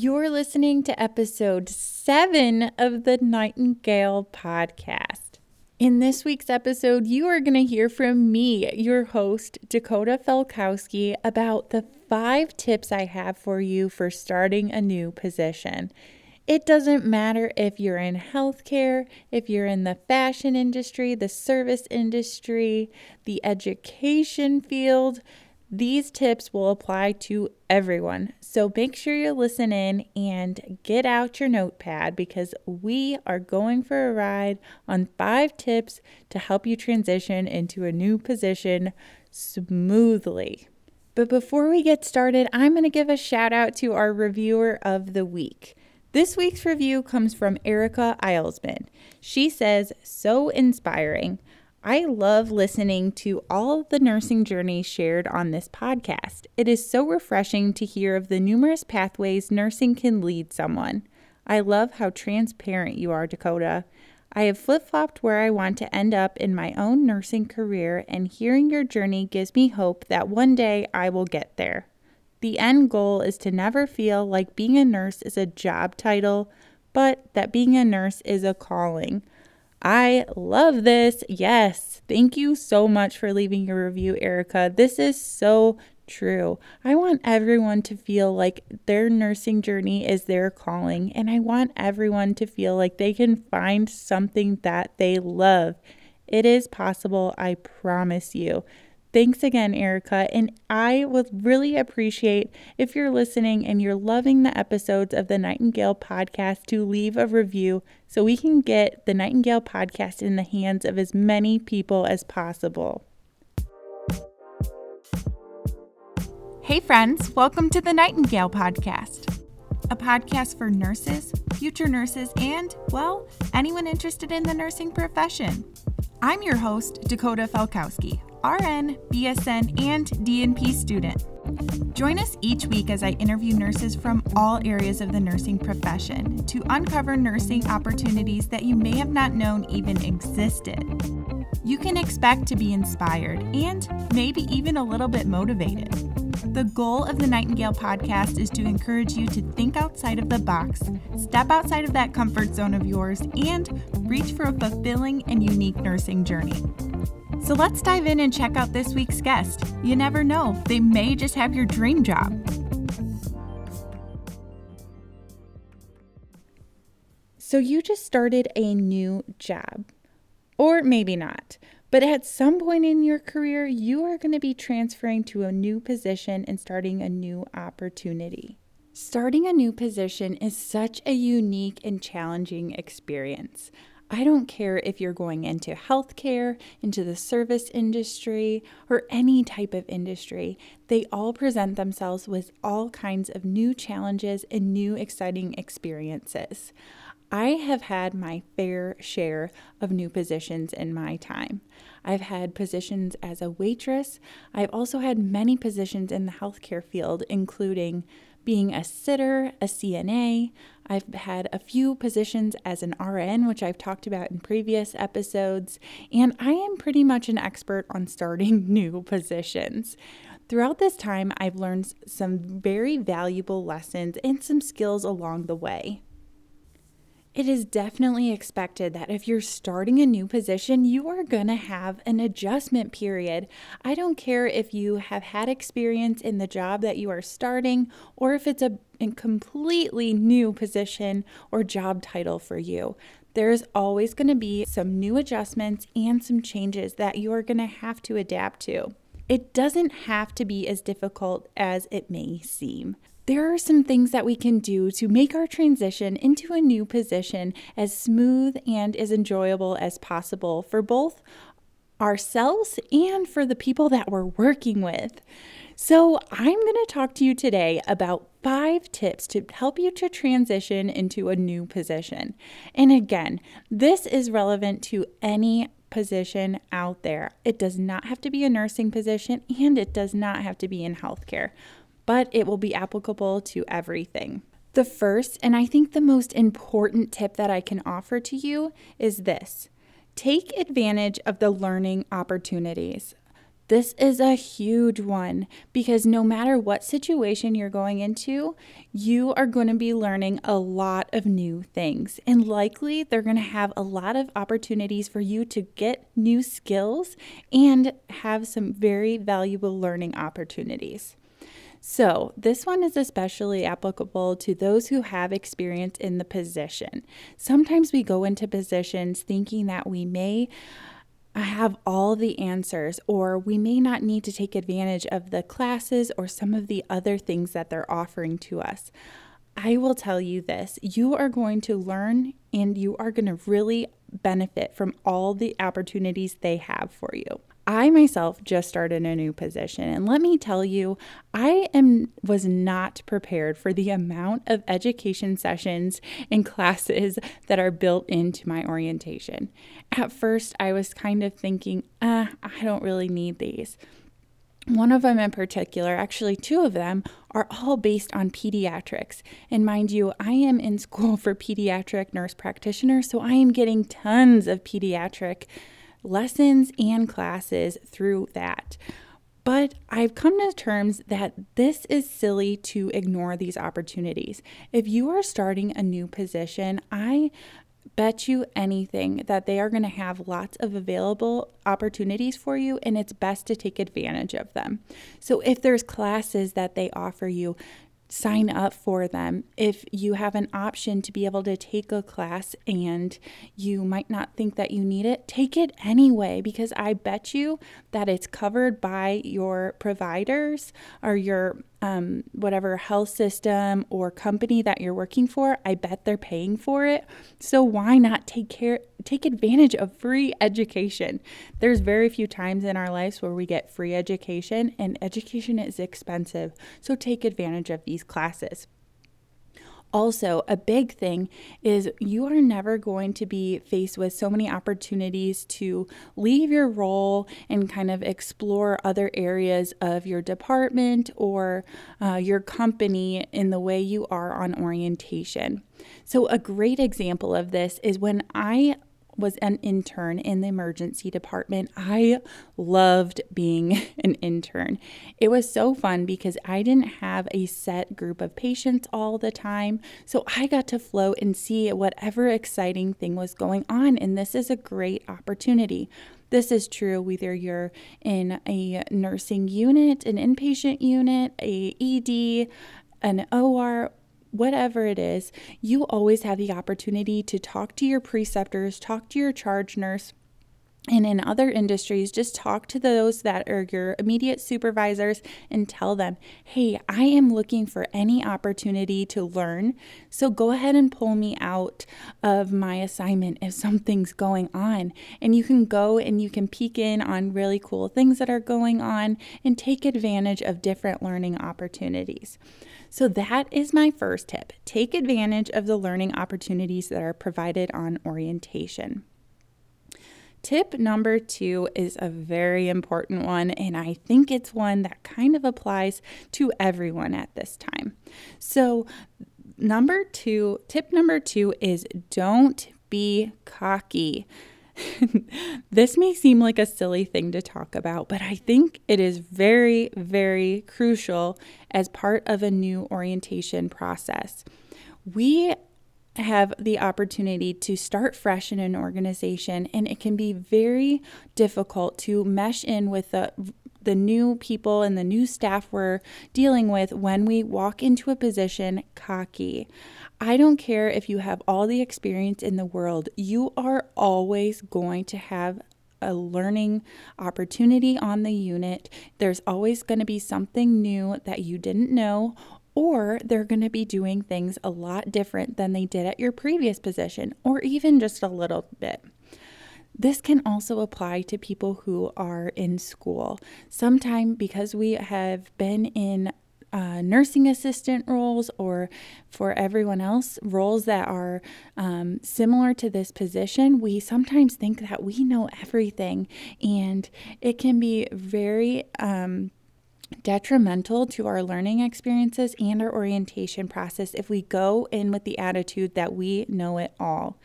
You're listening to episode seven of the Nightingale podcast. In this week's episode, you are going to hear from me, your host, Dakota Felkowski, about the five tips I have for you for starting a new position. It doesn't matter if you're in healthcare, if you're in the fashion industry, the service industry, the education field these tips will apply to everyone. So make sure you listen in and get out your notepad because we are going for a ride on five tips to help you transition into a new position smoothly. But before we get started, I'm going to give a shout out to our reviewer of the week. This week's review comes from Erica Eilsman. She says, So inspiring. I love listening to all the nursing journeys shared on this podcast. It is so refreshing to hear of the numerous pathways nursing can lead someone. I love how transparent you are, Dakota. I have flip flopped where I want to end up in my own nursing career, and hearing your journey gives me hope that one day I will get there. The end goal is to never feel like being a nurse is a job title, but that being a nurse is a calling. I love this. Yes. Thank you so much for leaving your review, Erica. This is so true. I want everyone to feel like their nursing journey is their calling, and I want everyone to feel like they can find something that they love. It is possible, I promise you. Thanks again, Erica. And I would really appreciate if you're listening and you're loving the episodes of the Nightingale podcast to leave a review so we can get the Nightingale podcast in the hands of as many people as possible. Hey, friends, welcome to the Nightingale podcast, a podcast for nurses, future nurses, and, well, anyone interested in the nursing profession. I'm your host, Dakota Felkowski RN, BSN, and DNP student. Join us each week as I interview nurses from all areas of the nursing profession to uncover nursing opportunities that you may have not known even existed. You can expect to be inspired and maybe even a little bit motivated. The goal of the Nightingale podcast is to encourage you to think outside of the box, step outside of that comfort zone of yours, and reach for a fulfilling and unique nursing journey. So let's dive in and check out this week's guest. You never know, they may just have your dream job. So you just started a new job, or maybe not. But at some point in your career, you are going to be transferring to a new position and starting a new opportunity. Starting a new position is such a unique and challenging experience. I don't care if you're going into healthcare, into the service industry, or any type of industry, they all present themselves with all kinds of new challenges and new exciting experiences. I have had my fair share of new positions in my time. I've had positions as a waitress. I've also had many positions in the healthcare field, including being a sitter, a CNA. I've had a few positions as an RN, which I've talked about in previous episodes, and I am pretty much an expert on starting new positions. Throughout this time, I've learned some very valuable lessons and some skills along the way. It is definitely expected that if you're starting a new position, you are going to have an adjustment period. I don't care if you have had experience in the job that you are starting or if it's a, completely new position or job title for you. There's always going to be some new adjustments and some changes that you are going to have to adapt to. It doesn't have to be as difficult as it may seem there are some things that we can do to make our transition into a new position as smooth and as enjoyable as possible for both ourselves and for the people that we're working with. So, I'm going to talk to you today about five tips to help you to transition into a new position. And again, this is relevant to any position out there. It does not have to be a nursing position and it does not have to be in healthcare but it will be applicable to everything. The first, and I think the most important tip that I can offer to you is this take advantage of the learning opportunities. This is a huge one because no matter what situation you're going into, you are going to be learning a lot of new things. And likely they're going to have a lot of opportunities for you to get new skills and have some very valuable learning opportunities. So, this one is especially applicable to those who have experience in the position. Sometimes we go into positions thinking that we may have all the answers, or we may not need to take advantage of the classes or some of the other things that they're offering to us. I will tell you this you are going to learn and you are going to really benefit from all the opportunities they have for you. I myself just started a new position and let me tell you I am was not prepared for the amount of education sessions and classes that are built into my orientation. At first I was kind of thinking, uh, I don't really need these." One of them in particular, actually, two of them, are all based on pediatrics. And mind you, I am in school for pediatric nurse practitioner, so I am getting tons of pediatric lessons and classes through that. But I've come to terms that this is silly to ignore these opportunities. If you are starting a new position, I bet you anything that they are going to have lots of available opportunities for you and it's best to take advantage of them. So if there's classes that they offer you, sign up for them. If you have an option to be able to take a class and you might not think that you need it, take it anyway because I bet you that it's covered by your providers or your um, whatever health system or company that you're working for, I bet they're paying for it. So why not take care, take advantage of free education? There's very few times in our lives where we get free education, and education is expensive. So take advantage of these classes. Also, a big thing is you are never going to be faced with so many opportunities to leave your role and kind of explore other areas of your department or uh, your company in the way you are on orientation. So, a great example of this is when I was an intern in the emergency department. I loved being an intern. It was so fun because I didn't have a set group of patients all the time. So I got to float and see whatever exciting thing was going on. And this is a great opportunity. This is true whether you're in a nursing unit, an inpatient unit, a ED, an OR, whatever it is, you always have the opportunity to talk to your preceptors, talk to your charge nurse. And in other industries, just talk to those that are your immediate supervisors and tell them, hey, I am looking for any opportunity to learn. So go ahead and pull me out of my assignment if something's going on. And you can go and you can peek in on really cool things that are going on and take advantage of different learning opportunities. So, that is my first tip. Take advantage of the learning opportunities that are provided on orientation. Tip number two is a very important one, and I think it's one that kind of applies to everyone at this time. So, number two, tip number two is don't be cocky. this may seem like a silly thing to talk about, but I think it is very, very crucial as part of a new orientation process. We have the opportunity to start fresh in an organization, and it can be very difficult to mesh in with the the new people and the new staff we're dealing with when we walk into a position cocky. I don't care if you have all the experience in the world, you are always going to have a learning opportunity on the unit. There's always going to be something new that you didn't know, or they're going to be doing things a lot different than they did at your previous position, or even just a little bit. This can also apply to people who are in school. Sometimes, because we have been in uh, nursing assistant roles or for everyone else, roles that are um, similar to this position, we sometimes think that we know everything. And it can be very, um, detrimental to our learning experiences and our orientation process if we go in with the attitude that we know it all.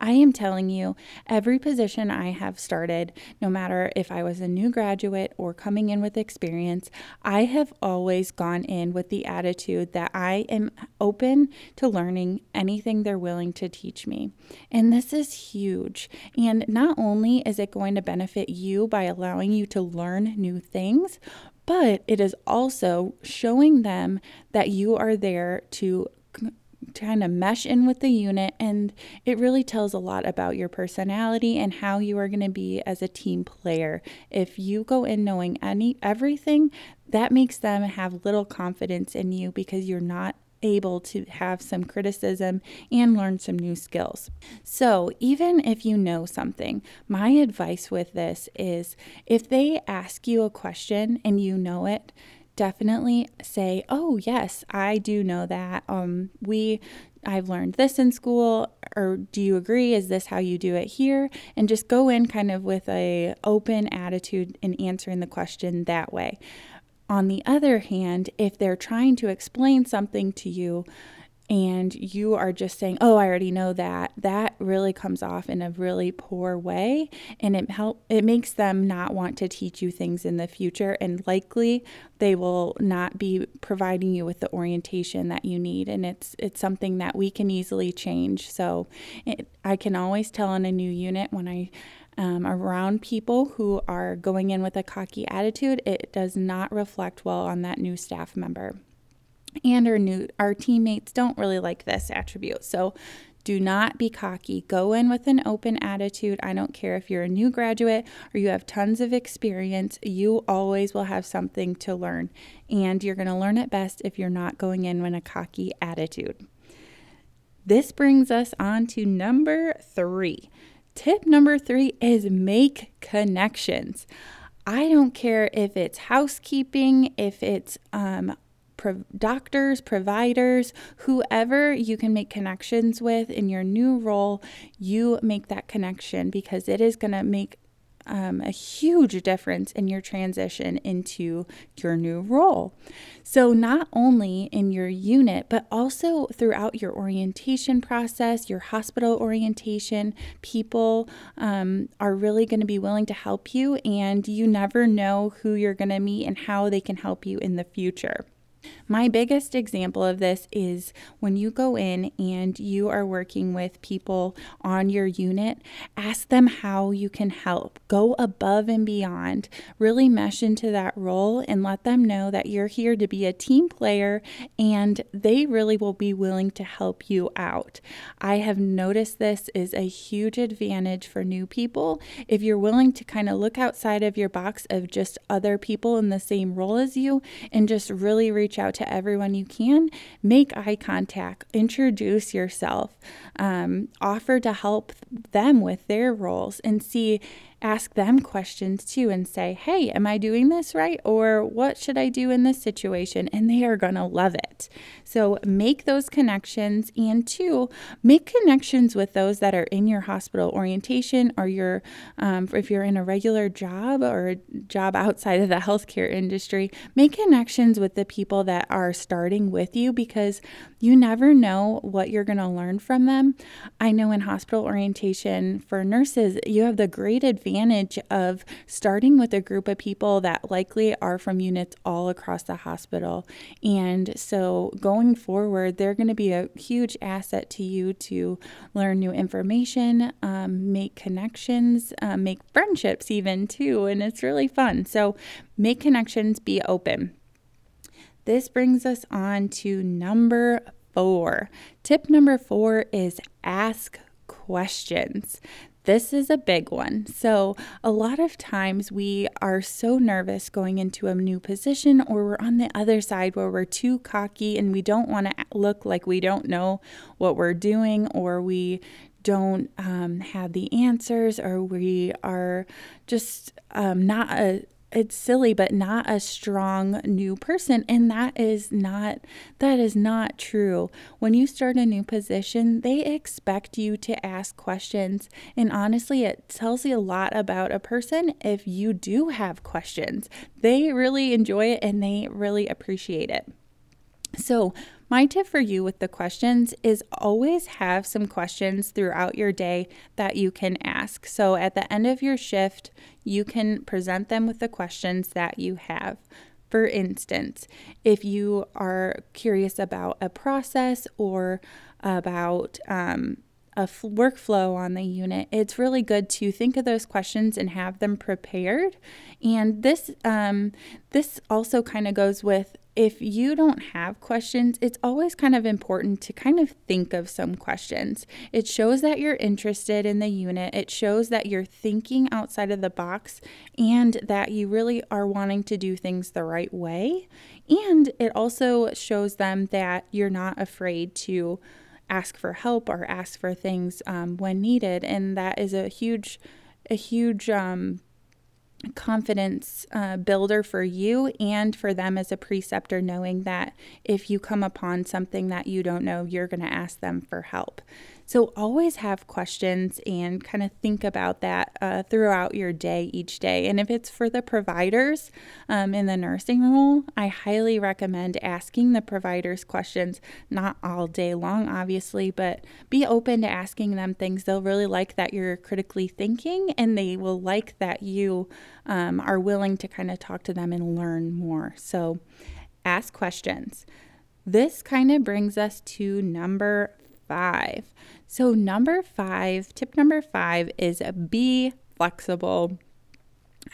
I am telling you, every position I have started, no matter if I was a new graduate or coming in with experience, I have always gone in with the attitude that I am open to learning anything they're willing to teach me. And this is huge. And not only is it going to benefit you by allowing you to learn new things, but it is also showing them that you are there to kind of mesh in with the unit and it really tells a lot about your personality and how you are going to be as a team player. If you go in knowing any everything, that makes them have little confidence in you because you're not able to have some criticism and learn some new skills. So, even if you know something, my advice with this is if they ask you a question and you know it, definitely say, "Oh, yes, I do know that. Um we I've learned this in school or do you agree is this how you do it here?" and just go in kind of with a open attitude in answering the question that way. On the other hand, if they're trying to explain something to you and you are just saying, "Oh, I already know that." That really comes off in a really poor way and it help it makes them not want to teach you things in the future and likely they will not be providing you with the orientation that you need and it's it's something that we can easily change. So, it, I can always tell in a new unit when I um, around people who are going in with a cocky attitude, it does not reflect well on that new staff member and our new our teammates don't really like this attribute. So do not be cocky. Go in with an open attitude. I don't care if you're a new graduate or you have tons of experience, you always will have something to learn. And you're going to learn it best if you're not going in with a cocky attitude. This brings us on to number three. Tip number three is make connections. I don't care if it's housekeeping, if it's um, pro- doctors, providers, whoever you can make connections with in your new role, you make that connection because it is going to make um, a huge difference in your transition into your new role. So, not only in your unit, but also throughout your orientation process, your hospital orientation, people um, are really going to be willing to help you, and you never know who you're going to meet and how they can help you in the future. My biggest example of this is when you go in and you are working with people on your unit, ask them how you can help. Go above and beyond. Really mesh into that role and let them know that you're here to be a team player and they really will be willing to help you out. I have noticed this is a huge advantage for new people. If you're willing to kind of look outside of your box of just other people in the same role as you and just really reach out to everyone you can. Make eye contact, introduce yourself, um, offer to help them with their roles, and see ask them questions too and say, Hey, am I doing this right? Or what should I do in this situation? And they are going to love it. So make those connections. And two, make connections with those that are in your hospital orientation or your, um, if you're in a regular job or a job outside of the healthcare industry, make connections with the people that are starting with you because you never know what you're going to learn from them. I know in hospital orientation for nurses, you have the great advantage advantage of starting with a group of people that likely are from units all across the hospital. And so going forward, they're going to be a huge asset to you to learn new information, um, make connections, um, make friendships, even too. And it's really fun. So make connections, be open. This brings us on to number four. Tip number four is ask questions. This is a big one. So, a lot of times we are so nervous going into a new position, or we're on the other side where we're too cocky and we don't want to look like we don't know what we're doing, or we don't um, have the answers, or we are just um, not a it's silly but not a strong new person. And that is not that is not true. When you start a new position they expect you to ask questions. And honestly it tells you a lot about a person if you do have questions. They really enjoy it and they really appreciate it. So my tip for you with the questions is always have some questions throughout your day that you can ask. So at the end of your shift, you can present them with the questions that you have. For instance, if you are curious about a process or about um, a f- workflow on the unit, it's really good to think of those questions and have them prepared. And this um, this also kind of goes with if you don't have questions, it's always kind of important to kind of think of some questions. It shows that you're interested in the unit, it shows that you're thinking outside of the box, and that you really are wanting to do things the right way. And it also shows them that you're not afraid to ask for help or ask for things um, when needed. And that is a huge, a huge, um, confidence uh, builder for you and for them as a preceptor, knowing that if you come upon something that you don't know, you're going to ask them for help. So always have questions and kind of think about that uh, throughout your day each day. And if it's for the providers um, in the nursing role, I highly recommend asking the providers questions, not all day long, obviously, but be open to asking them things. They'll really like that you're critically thinking and they will like that you um, are willing to kind of talk to them and learn more. So ask questions. This kind of brings us to number five. So, number five, tip number five is be flexible.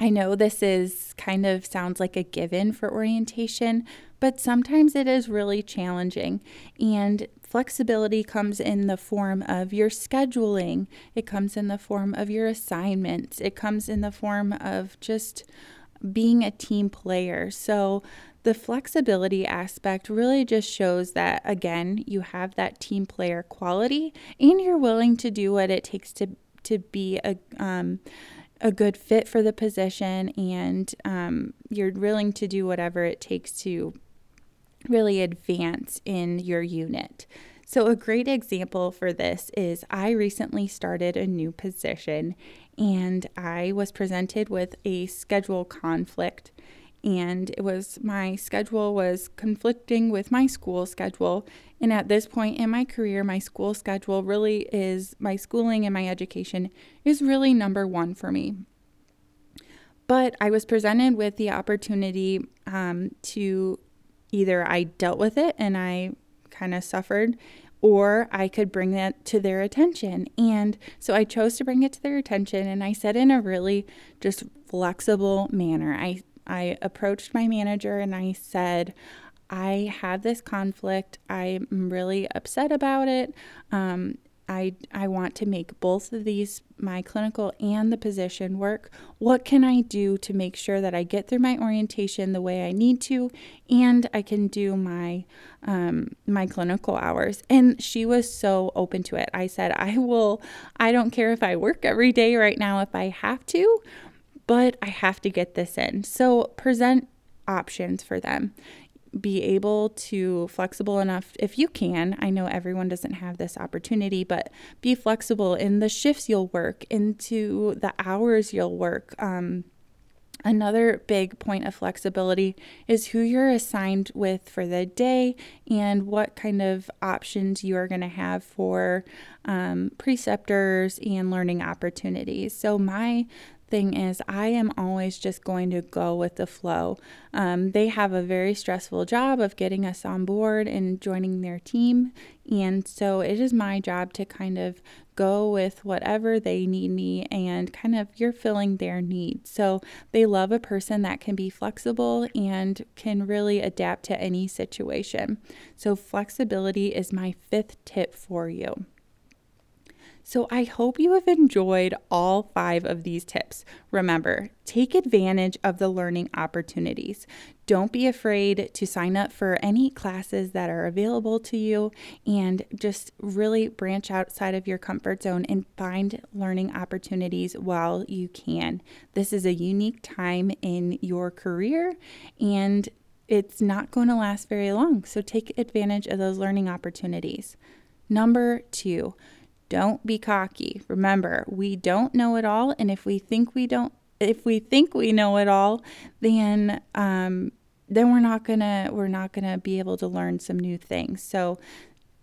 I know this is kind of sounds like a given for orientation, but sometimes it is really challenging. And flexibility comes in the form of your scheduling, it comes in the form of your assignments, it comes in the form of just being a team player. So, the flexibility aspect really just shows that, again, you have that team player quality and you're willing to do what it takes to, to be a, um, a good fit for the position and um, you're willing to do whatever it takes to really advance in your unit. So, a great example for this is I recently started a new position and I was presented with a schedule conflict and it was my schedule was conflicting with my school schedule and at this point in my career my school schedule really is my schooling and my education is really number one for me but i was presented with the opportunity um, to either i dealt with it and i kind of suffered or I could bring that to their attention. And so I chose to bring it to their attention and I said in a really just flexible manner. I I approached my manager and I said, I have this conflict. I'm really upset about it. Um, I, I want to make both of these, my clinical and the position, work. What can I do to make sure that I get through my orientation the way I need to, and I can do my um, my clinical hours? And she was so open to it. I said, I will. I don't care if I work every day right now if I have to, but I have to get this in. So present options for them. Be able to flexible enough if you can. I know everyone doesn't have this opportunity, but be flexible in the shifts you'll work, into the hours you'll work. Um, Another big point of flexibility is who you're assigned with for the day and what kind of options you are going to have for um, preceptors and learning opportunities. So, my thing is, I am always just going to go with the flow. Um, they have a very stressful job of getting us on board and joining their team. And so it is my job to kind of go with whatever they need me and kind of you're filling their needs. So they love a person that can be flexible and can really adapt to any situation. So flexibility is my fifth tip for you. So I hope you have enjoyed all five of these tips. Remember, take advantage of the learning opportunities. Don't be afraid to sign up for any classes that are available to you and just really branch outside of your comfort zone and find learning opportunities while you can. This is a unique time in your career and it's not going to last very long. So take advantage of those learning opportunities. Number two, don't be cocky. Remember, we don't know it all, and if we think we don't, if we think we know it all, then um, then we're not gonna we're not gonna be able to learn some new things. So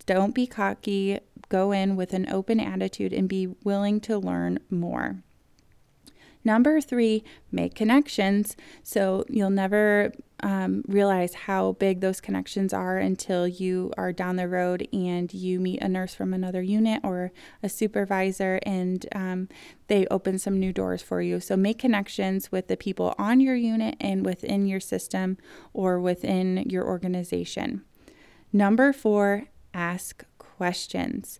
don't be cocky. Go in with an open attitude and be willing to learn more. Number three, make connections. So you'll never um, realize how big those connections are until you are down the road and you meet a nurse from another unit or a supervisor and um, they open some new doors for you. So make connections with the people on your unit and within your system or within your organization. Number four, ask questions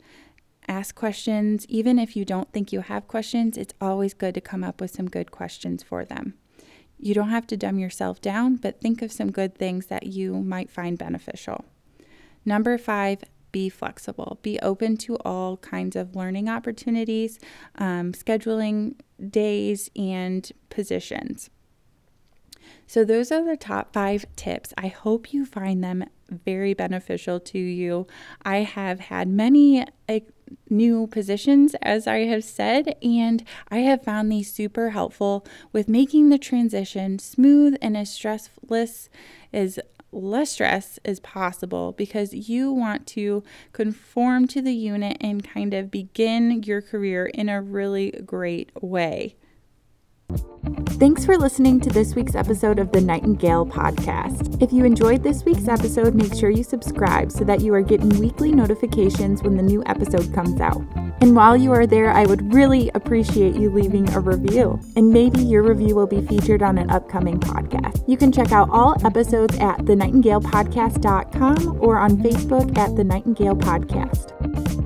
ask questions. Even if you don't think you have questions, it's always good to come up with some good questions for them. You don't have to dumb yourself down, but think of some good things that you might find beneficial. Number five, be flexible. Be open to all kinds of learning opportunities, um, scheduling days, and positions. So, those are the top five tips. I hope you find them very beneficial to you. I have had many new positions, as I have said, and I have found these super helpful with making the transition smooth and as stressless as less stress as possible because you want to conform to the unit and kind of begin your career in a really great way. Thanks for listening to this week's episode of the Nightingale Podcast. If you enjoyed this week's episode, make sure you subscribe so that you are getting weekly notifications when the new episode comes out. And while you are there, I would really appreciate you leaving a review, and maybe your review will be featured on an upcoming podcast. You can check out all episodes at thenightingalepodcast.com or on Facebook at The Nightingale Podcast.